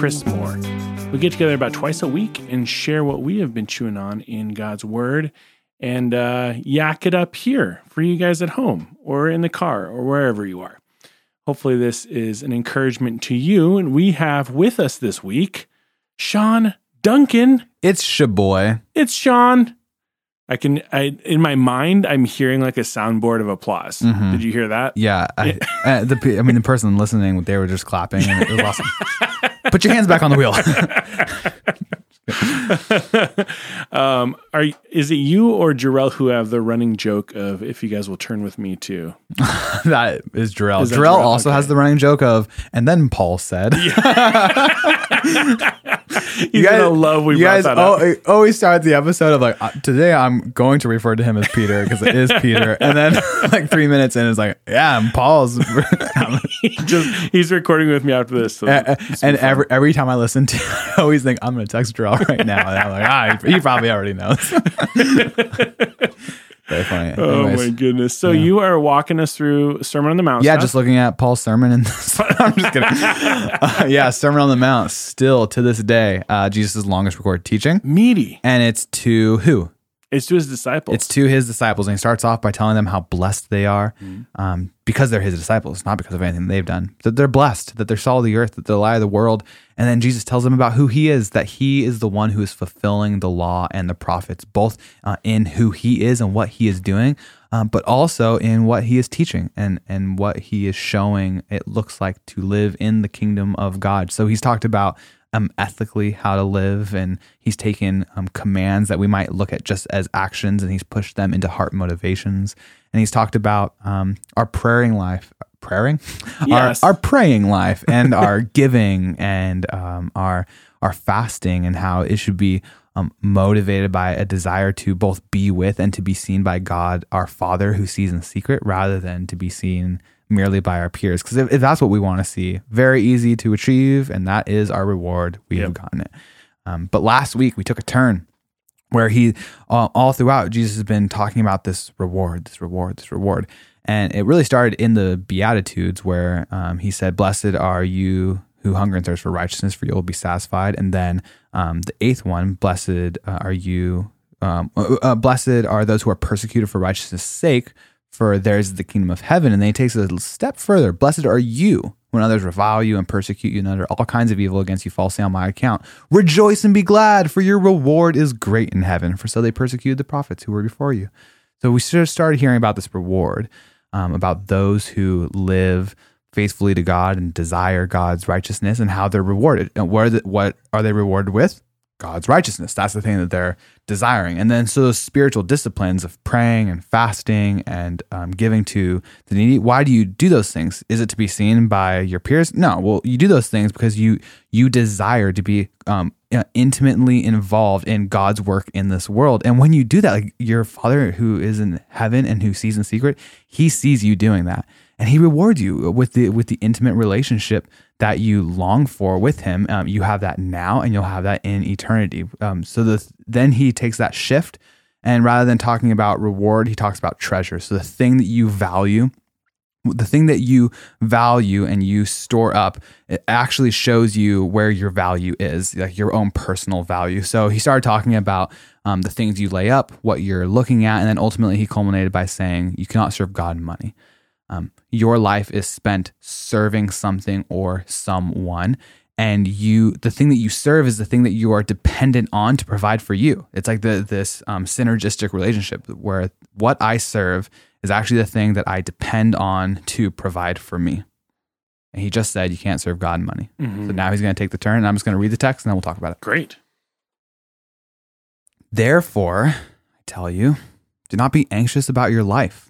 Chris Moore. We get together about twice a week and share what we have been chewing on in God's Word and uh, yak it up here for you guys at home or in the car or wherever you are. Hopefully, this is an encouragement to you. And we have with us this week Sean Duncan. It's Shaboy. It's Sean. I can, I in my mind, I'm hearing like a soundboard of applause. Mhm. Did you hear that? Yeah, I, uh, the I mean the person listening, they were just clapping, and it was awesome. Put your hands back on the wheel. um, are is it you or Jarrell who have the running joke of if you guys will turn with me too? that is Jarrell. Is Jarrell Jarrell? also has the running joke of, and then Paul said, He's gonna love we you guys al- always start the episode of like, uh, today I'm going to refer to him as Peter because it is Peter, and then like three minutes in, it's like, yeah, I'm Paul's. He just he's recording with me after this. So Uh, and fun. every every time I listen to, I always think I'm going to text Jarrell right now, and I'm like, ah, he, he probably already knows. Very funny. Oh Anyways. my goodness! So you are walking us through Sermon on the Mount. Yeah, huh? just looking at Paul's sermon and I'm just kidding. Uh, yeah, Sermon on the Mount still to this day, uh, Jesus' longest recorded teaching. meaty. And it's to who? It's to his disciples. It's to his disciples. And he starts off by telling them how blessed they are Mm-hmm. um, because they're his disciples, not because of anything they've done. That they're blessed, that they're salt of the earth, that they're the light of the world. And then Jesus tells them about who he is, that he is the one who is fulfilling the law and the prophets, both uh, in who he is and what he is doing, um, but also in what he is teaching and, and what he is showing it looks like to live in the kingdom of God. So he's talked about um, ethically how to live, and he's taken um, commands that we might look at just as actions, and he's pushed them into heart motivations. And he's talked about um, our praying life, praying, Yes. our, our praying life, and our giving, and um, our our fasting, and how it should be um, motivated by a desire to both be with and to be seen by God, our Father, who sees in secret, rather than to be seen merely by our peers. Because if, if that's what we want to see, very easy to achieve, and that is our reward. We have gotten it. Um, but last week we took a turn where he uh, all throughout Jesus has been talking about this reward, this reward, this reward, and it really started in the Beatitudes where um, he said, "Blessed are you." Who hunger and thirst for righteousness, for you will be satisfied. And then um, the eighth one, blessed uh, are you, um, uh, uh, blessed are those who are persecuted for righteousness' sake, for theirs is the kingdom of heaven. And then he takes it a step further. Blessed are you when others revile you and persecute you and utter all kinds of evil against you falsely on my account. Rejoice and be glad, for your reward is great in heaven. For so they persecuted the prophets who were before you. So we sort of started hearing about this reward, um, about those who live faithfully to God and desire God's righteousness and how they're rewarded. And what are, the, what are they rewarded with? God's righteousness. That's the thing that they're desiring. And then so those spiritual disciplines of praying and fasting and um, giving to the needy. Why do you do those things? Is it to be seen by your peers? No. Well, you do those things because you you desire to be um, intimately involved in God's work in this world. And when you do that, like your Father who is in heaven and who sees in secret, He sees you doing that, and He rewards you with the with the intimate relationship that you long for with him. Um, you have that now, and you'll have that in eternity. Um, so the, then he takes that shift, and rather than talking about reward, he talks about treasure. So the thing that you value, the thing that you value and you store up, it actually shows you where your value is, like your own personal value. So he started talking about um, the things you lay up, what you're looking at, and then ultimately he culminated by saying you cannot serve God and money um, your life is spent serving something or someone and you the thing that you serve is the thing that you are dependent on to provide for you. It's like the this um, synergistic relationship where what i serve is actually the thing that i depend on to provide for me. And he just said you can't serve god and money. Mhm. so now he's going to take the turn and i'm just going to read the text and then we'll talk about it. Great. Therefore, I tell you, do not be anxious about your life,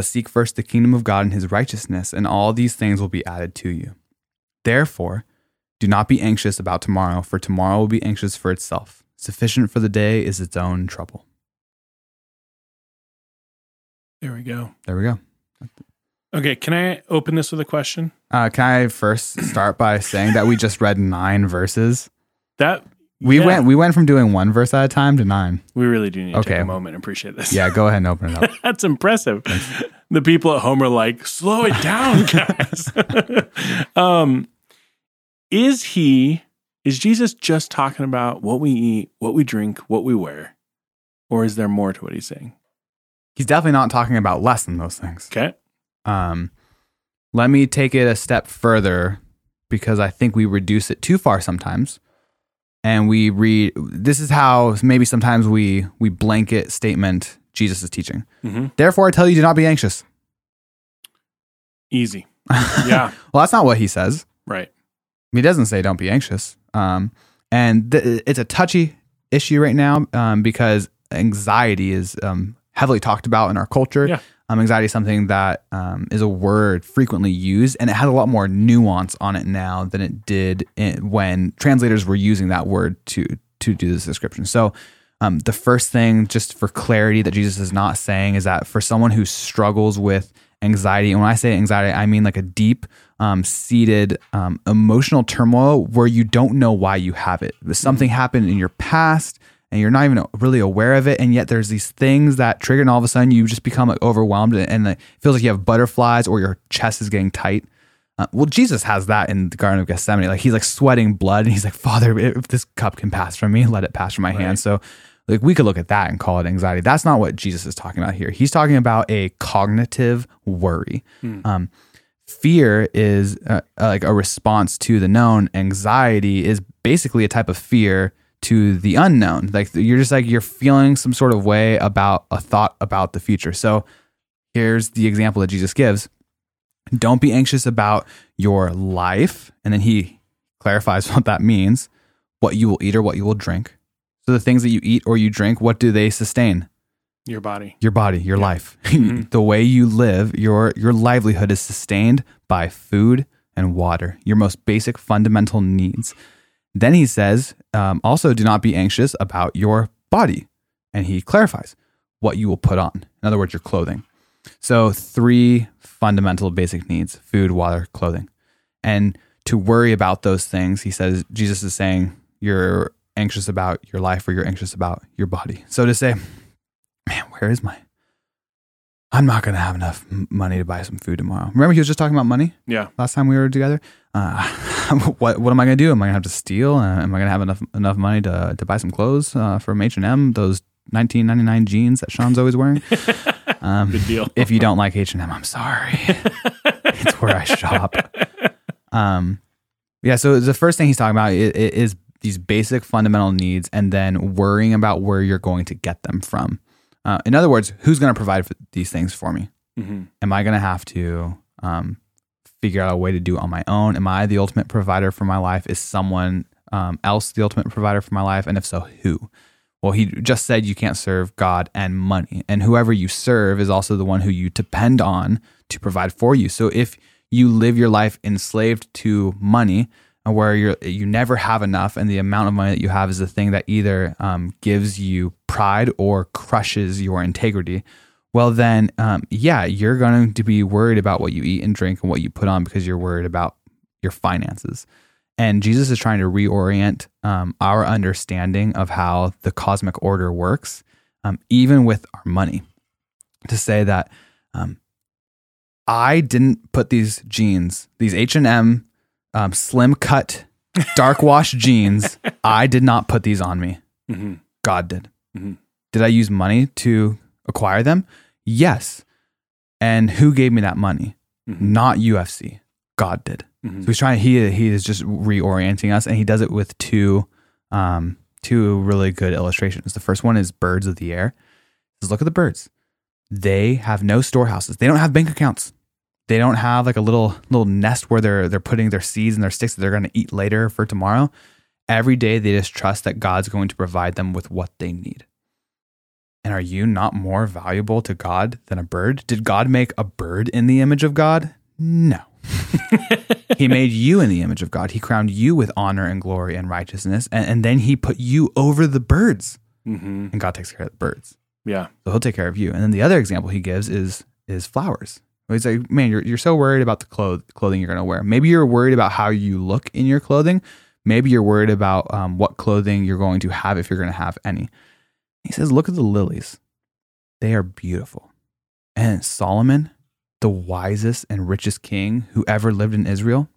But seek first the kingdom of God and his righteousness, and all these things will be added to you. Therefore, do not be anxious about tomorrow, for tomorrow will be anxious for itself. Sufficient for the day is its own trouble. There we go. There we go. Okay, can I open this with a question? Uh, can I first start by saying that we just read nine verses? That We yeah, went we went from doing one verse at a time to nine. We really do need to take Okay. a moment and appreciate this. Yeah, go ahead and open it up. That's impressive. The people at home are like, slow it down, guys. um, is he, is Jesus just talking about what we eat, what we drink, what we wear? Or is there more to what he's saying? He's definitely not talking about less than those things. Okay. Um, let me take it a step further because I think we reduce it too far sometimes. And we read this is how maybe sometimes we we blanket statement Jesus is teaching. hmm Therefore I tell you do not be anxious. Easy. Yeah. well, that's not what he says. right. He doesn't say don't be anxious. Um, and th- it's a touchy issue right now um, because anxiety is um, heavily talked about in our culture. Yeah. Um, anxiety is something that um, is a word frequently used, and it has a lot more nuance on it now than it did in, when translators were using that word to to do this description. So, um, the first thing, just for clarity, that Jesus is not saying is that for someone who struggles with anxiety, and when I say anxiety, I mean like a deep um, seated um, emotional turmoil where you don't know why you have it. Something happened in your past and you're not even really aware of it. And yet there's these things that trigger, and all of a sudden you just become like overwhelmed and, and it feels like you have butterflies or your chest is getting tight. Uh, well, Jesus has that in the Garden of Gethsemane. Like he's like sweating blood and he's like, Father, if this cup can pass from me, let it pass from my Right. hand. So, like, we could look at that and call it anxiety. That's not what Jesus is talking about here. He's talking about a cognitive worry. Um, fear is uh, like a response to the known anxiety is basically a type of fear to the unknown. Like you're just like you're feeling some sort of way about a thought about the future. So here's the example that jesus gives. Don't be anxious about your life. And then he clarifies what that means. What you will eat or what you will drink. So the things that you eat or you drink what do they sustain? Your body. your body, your life. Mhm. the way you live, your your livelihood is sustained by food and water, your most basic fundamental needs. Then he says, um, also do not be anxious about your body. And he clarifies what you will put on. In other words, your clothing. So, three fundamental basic needs food, water, clothing. And to worry about those things, he says, Jesus is saying, you're anxious about your life or you're anxious about your body. So, to say, man, where is my? I'm not going to have enough money to buy some food tomorrow. Remember, he was just talking about money Yeah. last time we were together. Uh, what what am I going to do? Am I going to have to steal? Uh, am I going to have enough enough money to to buy some clothes uh, from H and M? Those 1999 jeans that Sean's always wearing. Um, Good deal. if you don't like H and M, I'm sorry. it's where I shop. Um, yeah. So the first thing he's talking about is, is these basic fundamental needs, and then worrying about where you're going to get them from. Uh, in other words, who's going to provide for these things for me? hmm Am I going to have to um, figure out a way to do it on my own? Am I the ultimate provider for my life? Is someone um, else the ultimate provider for my life? And if so, who? Well, he just said you can't serve God and money. And whoever you serve is also the one who you depend on to provide for you. So if you live your life enslaved to money, uh, where you're you never have enough, and the amount of money that you have is the thing that either um, gives you pride or crushes your integrity. Well, then, um, yeah, you're going to be worried about what you eat and drink and what you put on because you're worried about your finances. And Jesus is trying to reorient um, our understanding of how the cosmic order works, um, even with our money, to say that um, I didn't put these jeans, these H and M um, slim cut, dark wash jeans. I did not put these on me. hmm God did. Mhm. Did I use money to acquire them? Yes. And who gave me that money? Mhm. Not UFC. God did. Mhm. So he's trying. He he is just reorienting us, and he does it with two um, two really good illustrations. The first one is birds of the air. Just look at the birds. They have no storehouses. They don't have bank accounts. They don't have like a little little nest where they're they're putting their seeds and their sticks that they're going to eat later for tomorrow. Every day they just trust that God's going to provide them with what they need. And are you not more valuable to God than a bird? Did God make a bird in the image of God? No. he made you in the image of God. He crowned you with honor and glory and righteousness. And, and then he put you over the birds. Mm-hmm. And God takes care of the birds. Yeah. So he'll take care of you. And then the other example he gives is is flowers. He's like, man, you're, you're so worried about the cloth- clothing you're going to wear. Maybe you're worried about how you look in your clothing. Maybe you're worried about um, what clothing you're going to have if you're going to have any. He says, look at the lilies. They are beautiful. And Solomon, the wisest and richest king who ever lived in Israel,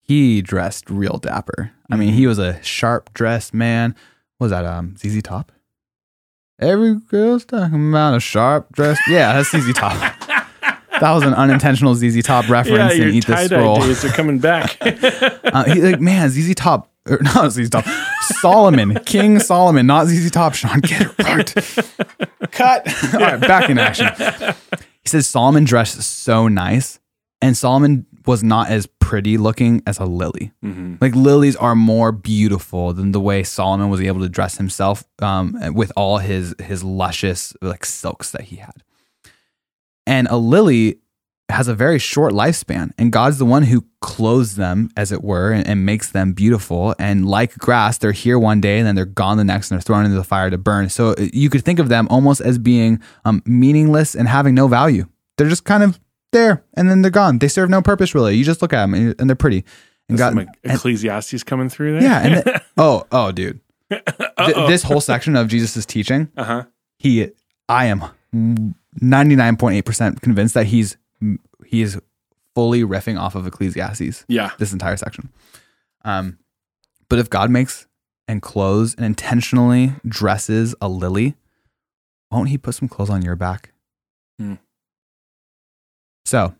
he dressed real dapper. I mean, he was a sharp dressed man. What was that um ZZ Top? Every girl's talking about a sharp dressed. Yeah, that's ZZ Top. that was an unintentional ZZ Top Yeah, reference your in Eat This Scroll. days are coming back. Uh, he, like, man, ZZ Top, or not ZZ Top, Solomon, King Solomon, not ZZ Top. Sean, get it right. Cut. All right, back in action. He says Solomon dressed so nice, and Solomon was not as pretty looking as a lily. Mhm. Like lilies are more beautiful than the way Solomon was able to dress himself um, with all his his luscious like silks that he had. And a lily has a very short lifespan, and God's the one who clothes them, as it were, and, and makes them beautiful. And like grass, they're here one day and then they're gone the next, and they're thrown into the fire to burn. So uh, you could think of them almost as being um, meaningless and having no value. They're just kind of there, and then they're gone. They serve no purpose really. You just look at them, and, and they're pretty. And Some God, and- Ecclesiastes coming through there. yeah, and then, oh, oh, dude, Th- this whole section of Jesus's teaching, Uh huh. he, I am ninety nine point eight percent convinced that he's he is fully riffing off of Ecclesiastes. Yeah. This entire section. Um, but if God makes and clothes and intentionally dresses a lily, won't He put some clothes on your back? Hmm. So.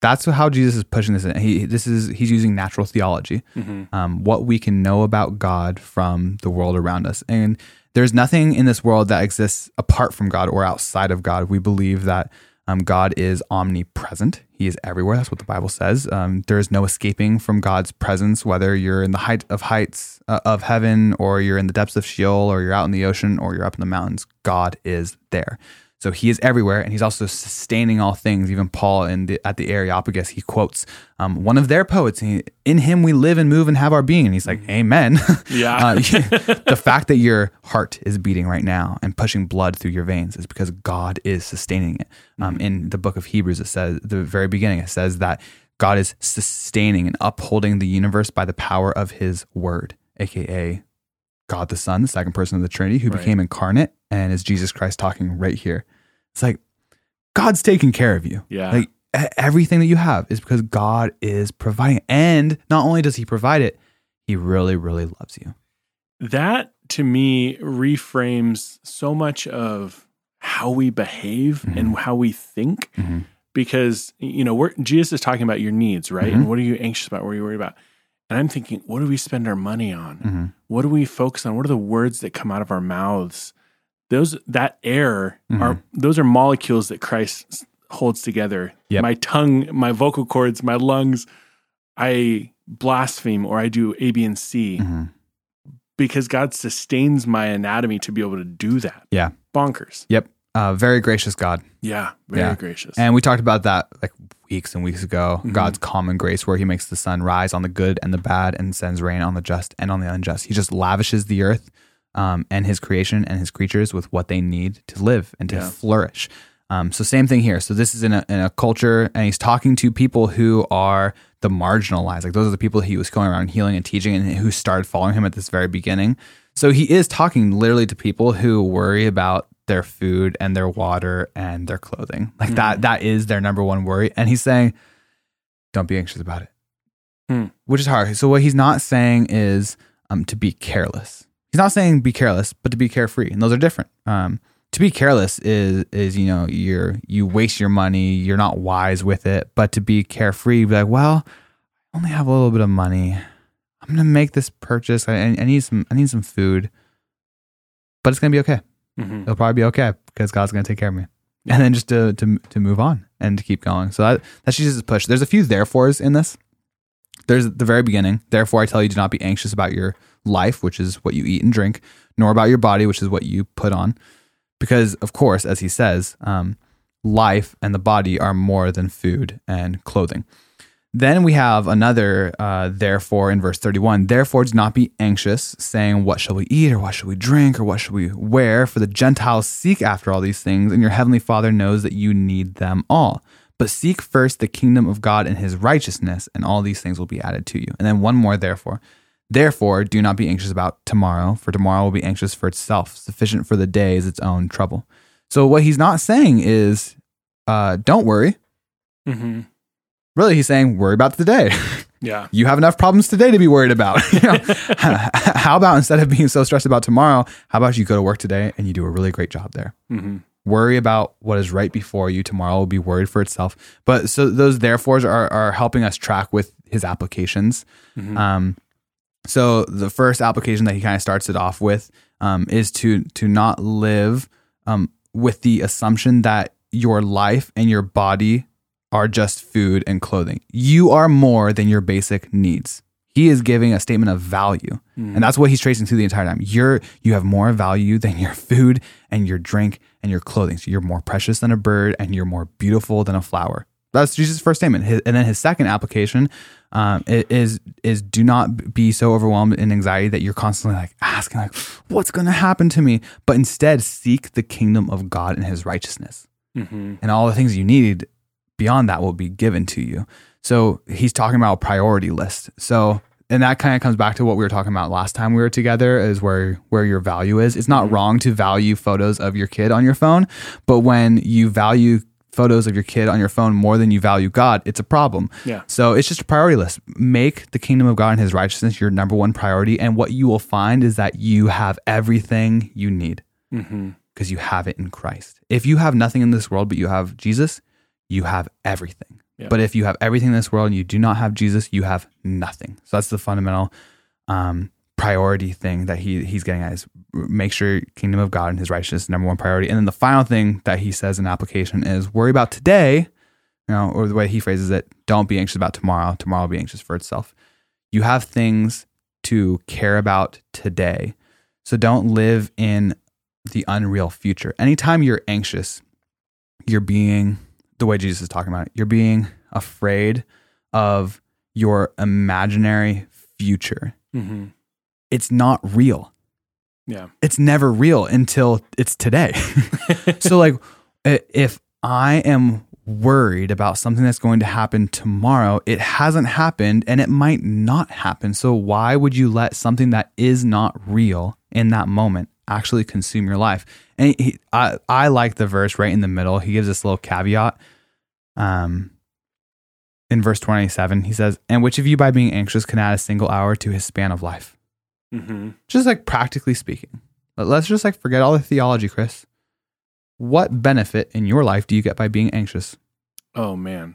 That's how Jesus is pushing this in. He this is he's using natural theology hmm um, what we can know about God from the world around us. And there's nothing in this world that exists apart from God or outside of God. We believe that um, God is omnipresent. He is everywhere. That's what the Bible says. Um, there is no escaping from God's presence, whether you're in the height of heights uh, of heaven, or you're in the depths of Sheol, or you're out in the ocean, or you're up in the mountains. God is there. So he is everywhere, and he's also sustaining all things. Even Paul in the, at the Areopagus, he quotes um, one of their poets. In him we live and move and have our being. And he's like, Amen. Yeah. Uh, the fact that your heart is beating right now and pushing blood through your veins is because God is sustaining it. Um, in the book of Hebrews, it says the very beginning, it says that God is sustaining and upholding the universe by the power of His word, aka God the Son, the second person of the Trinity, who Right. became incarnate and is Jesus Christ talking right here. It's like God's taking care of you. Yeah. Like everything that you have is because God is providing. it. And not only does He provide it, He really, really loves you. that to me reframes so much of how we behave Mm-hmm. and how we think because you know we're jesus is talking about your needs right Mm-hmm. and what are you anxious about what are you worried about and i'm thinking what do we spend our money on Mm-hmm. what do we focus on what are the words that come out of our mouths those that air Mm-hmm. are those are molecules that christ holds together Yep. my tongue my vocal cords my lungs i blaspheme or i do a b and c Mm-hmm. because God sustains my anatomy to be able to do that. Yeah. Bonkers. Yep. Uh, very gracious God. Yeah. Very Yeah. gracious. And we talked about that like weeks and weeks ago. Mm-hmm. God's common grace, where He makes the sun rise on the good and the bad and sends rain on the just and on the unjust. He just lavishes the earth um, and His creation and His creatures with what they need to live and to Yeah. flourish. Um, so same thing here. So this is in a, in a culture, and he's talking to people who are the marginalized. Like those are the people he was going around healing and teaching, and who started following him at this very beginning. So he is talking literally to people who worry about their food and their water and their clothing. Like that. That is their number one worry, and he's saying, "Don't be anxious about it," Hmm. which is hard. So what he's not saying is um, to be careless. He's not saying be careless, but to be carefree, and those are different. Um, to be careless is is you know you're you waste your money, you're not wise with it. But to be carefree, be like, well, I only have a little bit of money. I'm gonna make this purchase. I, I need some I need some food, but it's gonna be okay. Mm-hmm. It'll probably be okay because God's gonna take care of me. And then just to to to move on and to keep going. So that that's Jesus' push. There's a few therefores in this. There's the very beginning. Therefore, I tell you, do not be anxious about your life, which is what you eat and drink, nor about your body, which is what you put on. Because, of course, as he says, um, life and the body are more than food and clothing. Then we have another, uh, therefore, in verse 31. Therefore, do not be anxious, saying, What shall we eat, or what shall we drink, or what shall we wear? For the Gentiles seek after all these things, and your heavenly Father knows that you need them all. But seek first the kingdom of God and his righteousness, and all these things will be added to you. And then one more, therefore. Therefore, do not be anxious about tomorrow, for tomorrow will be anxious for itself. Sufficient for the day is its own trouble. So, what he's not saying is, uh, don't worry. Mm-hmm. Really, he's saying, worry about the day. Yeah. you have enough problems today to be worried about. You know? how about instead of being so stressed about tomorrow, how about you go to work today and you do a really great job there? Mm-hmm. Worry about what is right before you. Tomorrow will be worried for itself. But so those therefores are, are helping us track with his applications. Mhm. Um, so the first application that he kind of starts it off with um, is to to not live um, with the assumption that your life and your body are just food and clothing. You are more than your basic needs. He is giving a statement of value, and that's what he's tracing through the entire time. You're you have more value than your food and your drink and your clothing. So you're more precious than a bird, and you're more beautiful than a flower. That's Jesus' first statement, His- and then his second application um, is is do not be so overwhelmed in anxiety that you're constantly like asking like, what's going to happen to me? But instead, seek the kingdom of God and His righteousness Mm-hmm. and all the things you need beyond that will be given to you. So he's talking about a priority list. So and that kind of comes back to what we were talking about last time we were together is where where your value is. It's not wrong to value photos of your kid on your phone, but when you value photos of your kid on your phone more than you value God, it's a problem. Yeah. So it's just a priority list. Make the kingdom of God and his righteousness your number one priority and what you will find is that you have everything you need Mm-hmm. because you have it in Christ. If you have nothing in this world but you have Jesus, you have everything. But if you have everything in this world and you do not have Jesus, you have nothing. So that's the fundamental um, priority thing that he he's getting at is make sure kingdom of God and his righteousness is number one priority. And then the final thing that he says in application is worry about today, you know, or the way he phrases it, don't be anxious about tomorrow. Tomorrow will be anxious for itself. You have things to care about today. So don't live in the unreal future. Anytime you're anxious, you're being the way Jesus is talking about it, you're being afraid of your imaginary future. Mm-hmm. It's not real. Yeah. It's never real until it's today. so, like, if I am worried about something that's going to happen tomorrow, it hasn't happened and it might not happen. So, why would you let something that is not real in that moment actually consume your life? And he, I, I like the verse right in the middle. He gives this little caveat. Um, in verse 27, he says, And which of you, by being anxious, can add a single hour to his span of life? Mm-hmm. just like practically speaking, let- let's just like forget all the theology, Chris. What benefit in your life do you get by being anxious? Oh man.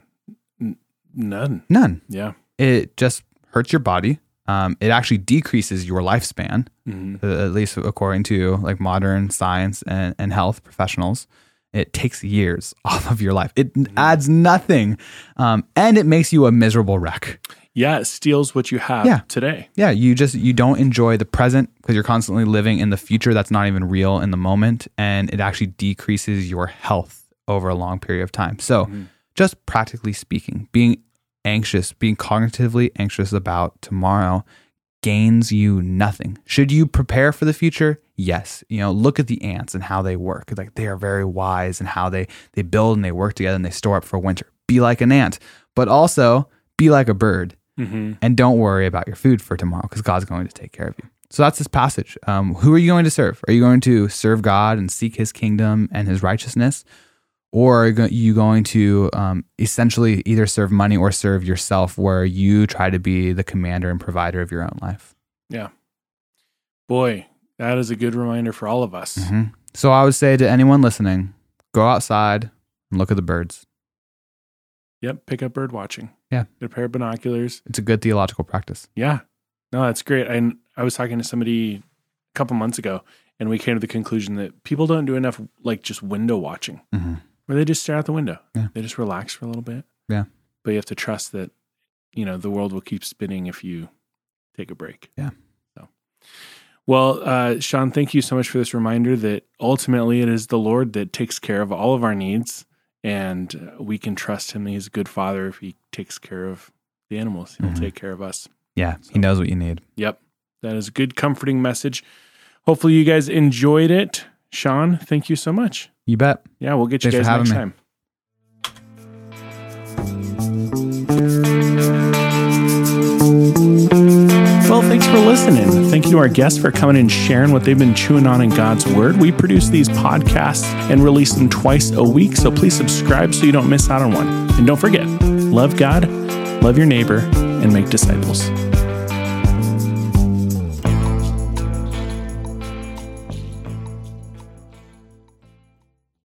N- none. None. Yeah. It just hurts your body. Um, it actually decreases your lifespan, Mm-hmm. uh, at least according to like modern science and, and health professionals. It takes years off of your life. It adds nothing, um, and it makes you a miserable wreck. Yeah, it steals what you have Yeah. today. yeah you just you don't enjoy the present because you're constantly living in the future that's not even real in the moment and it actually decreases your health over a long period of time so Mhm. just practically speaking being anxious being cognitively anxious about tomorrow gains you nothing should you prepare for the future yes you know look at the ants and how they work like they are very wise and how they they build and they work together and they store up for winter be like an ant but also be like a bird Mm-hmm. and don't worry about your food for tomorrow because God's going to take care of you. So that's this passage. Um, who are you going to serve? Are you going to serve God and seek His kingdom and His righteousness, or are you going to um, essentially either serve money or serve yourself, where you try to be the commander and provider of your own life? Yeah. Boy, that is a good reminder for all of us. Mhm. So I would say to anyone listening, go outside and look at the birds. Yep. Pick up bird watching. Yeah. Get a pair of binoculars. It's a good theological practice. Yeah. No, that's great. I I was talking to somebody a couple months ago, and we came to the conclusion that people don't do enough like just window watching, hmm where they just stare out the window. Yeah. They just relax for a little bit. Yeah. But you have to trust that you know the world will keep spinning if you take a break. Yeah. So, well, uh, Sean, thank you so much for this reminder that ultimately it is the Lord that takes care of all of our needs, and we can trust Him. He's a good Father if He takes care of the animals. He'll Mhm. take care of us. Yeah, So- he knows what you need. Yep. That is a good, comforting message. Hopefully, you guys enjoyed it. Sean, thank you so much. You bet. Yeah, we'll get you Thanks guys next me. time. Well, thanks for listening. Thank you to our guests for coming and sharing what they've been chewing on in God's Word. We produce these podcasts and release them twice a week, so please subscribe so you don't miss out on one. And don't forget, love God, love your neighbor, and make disciples.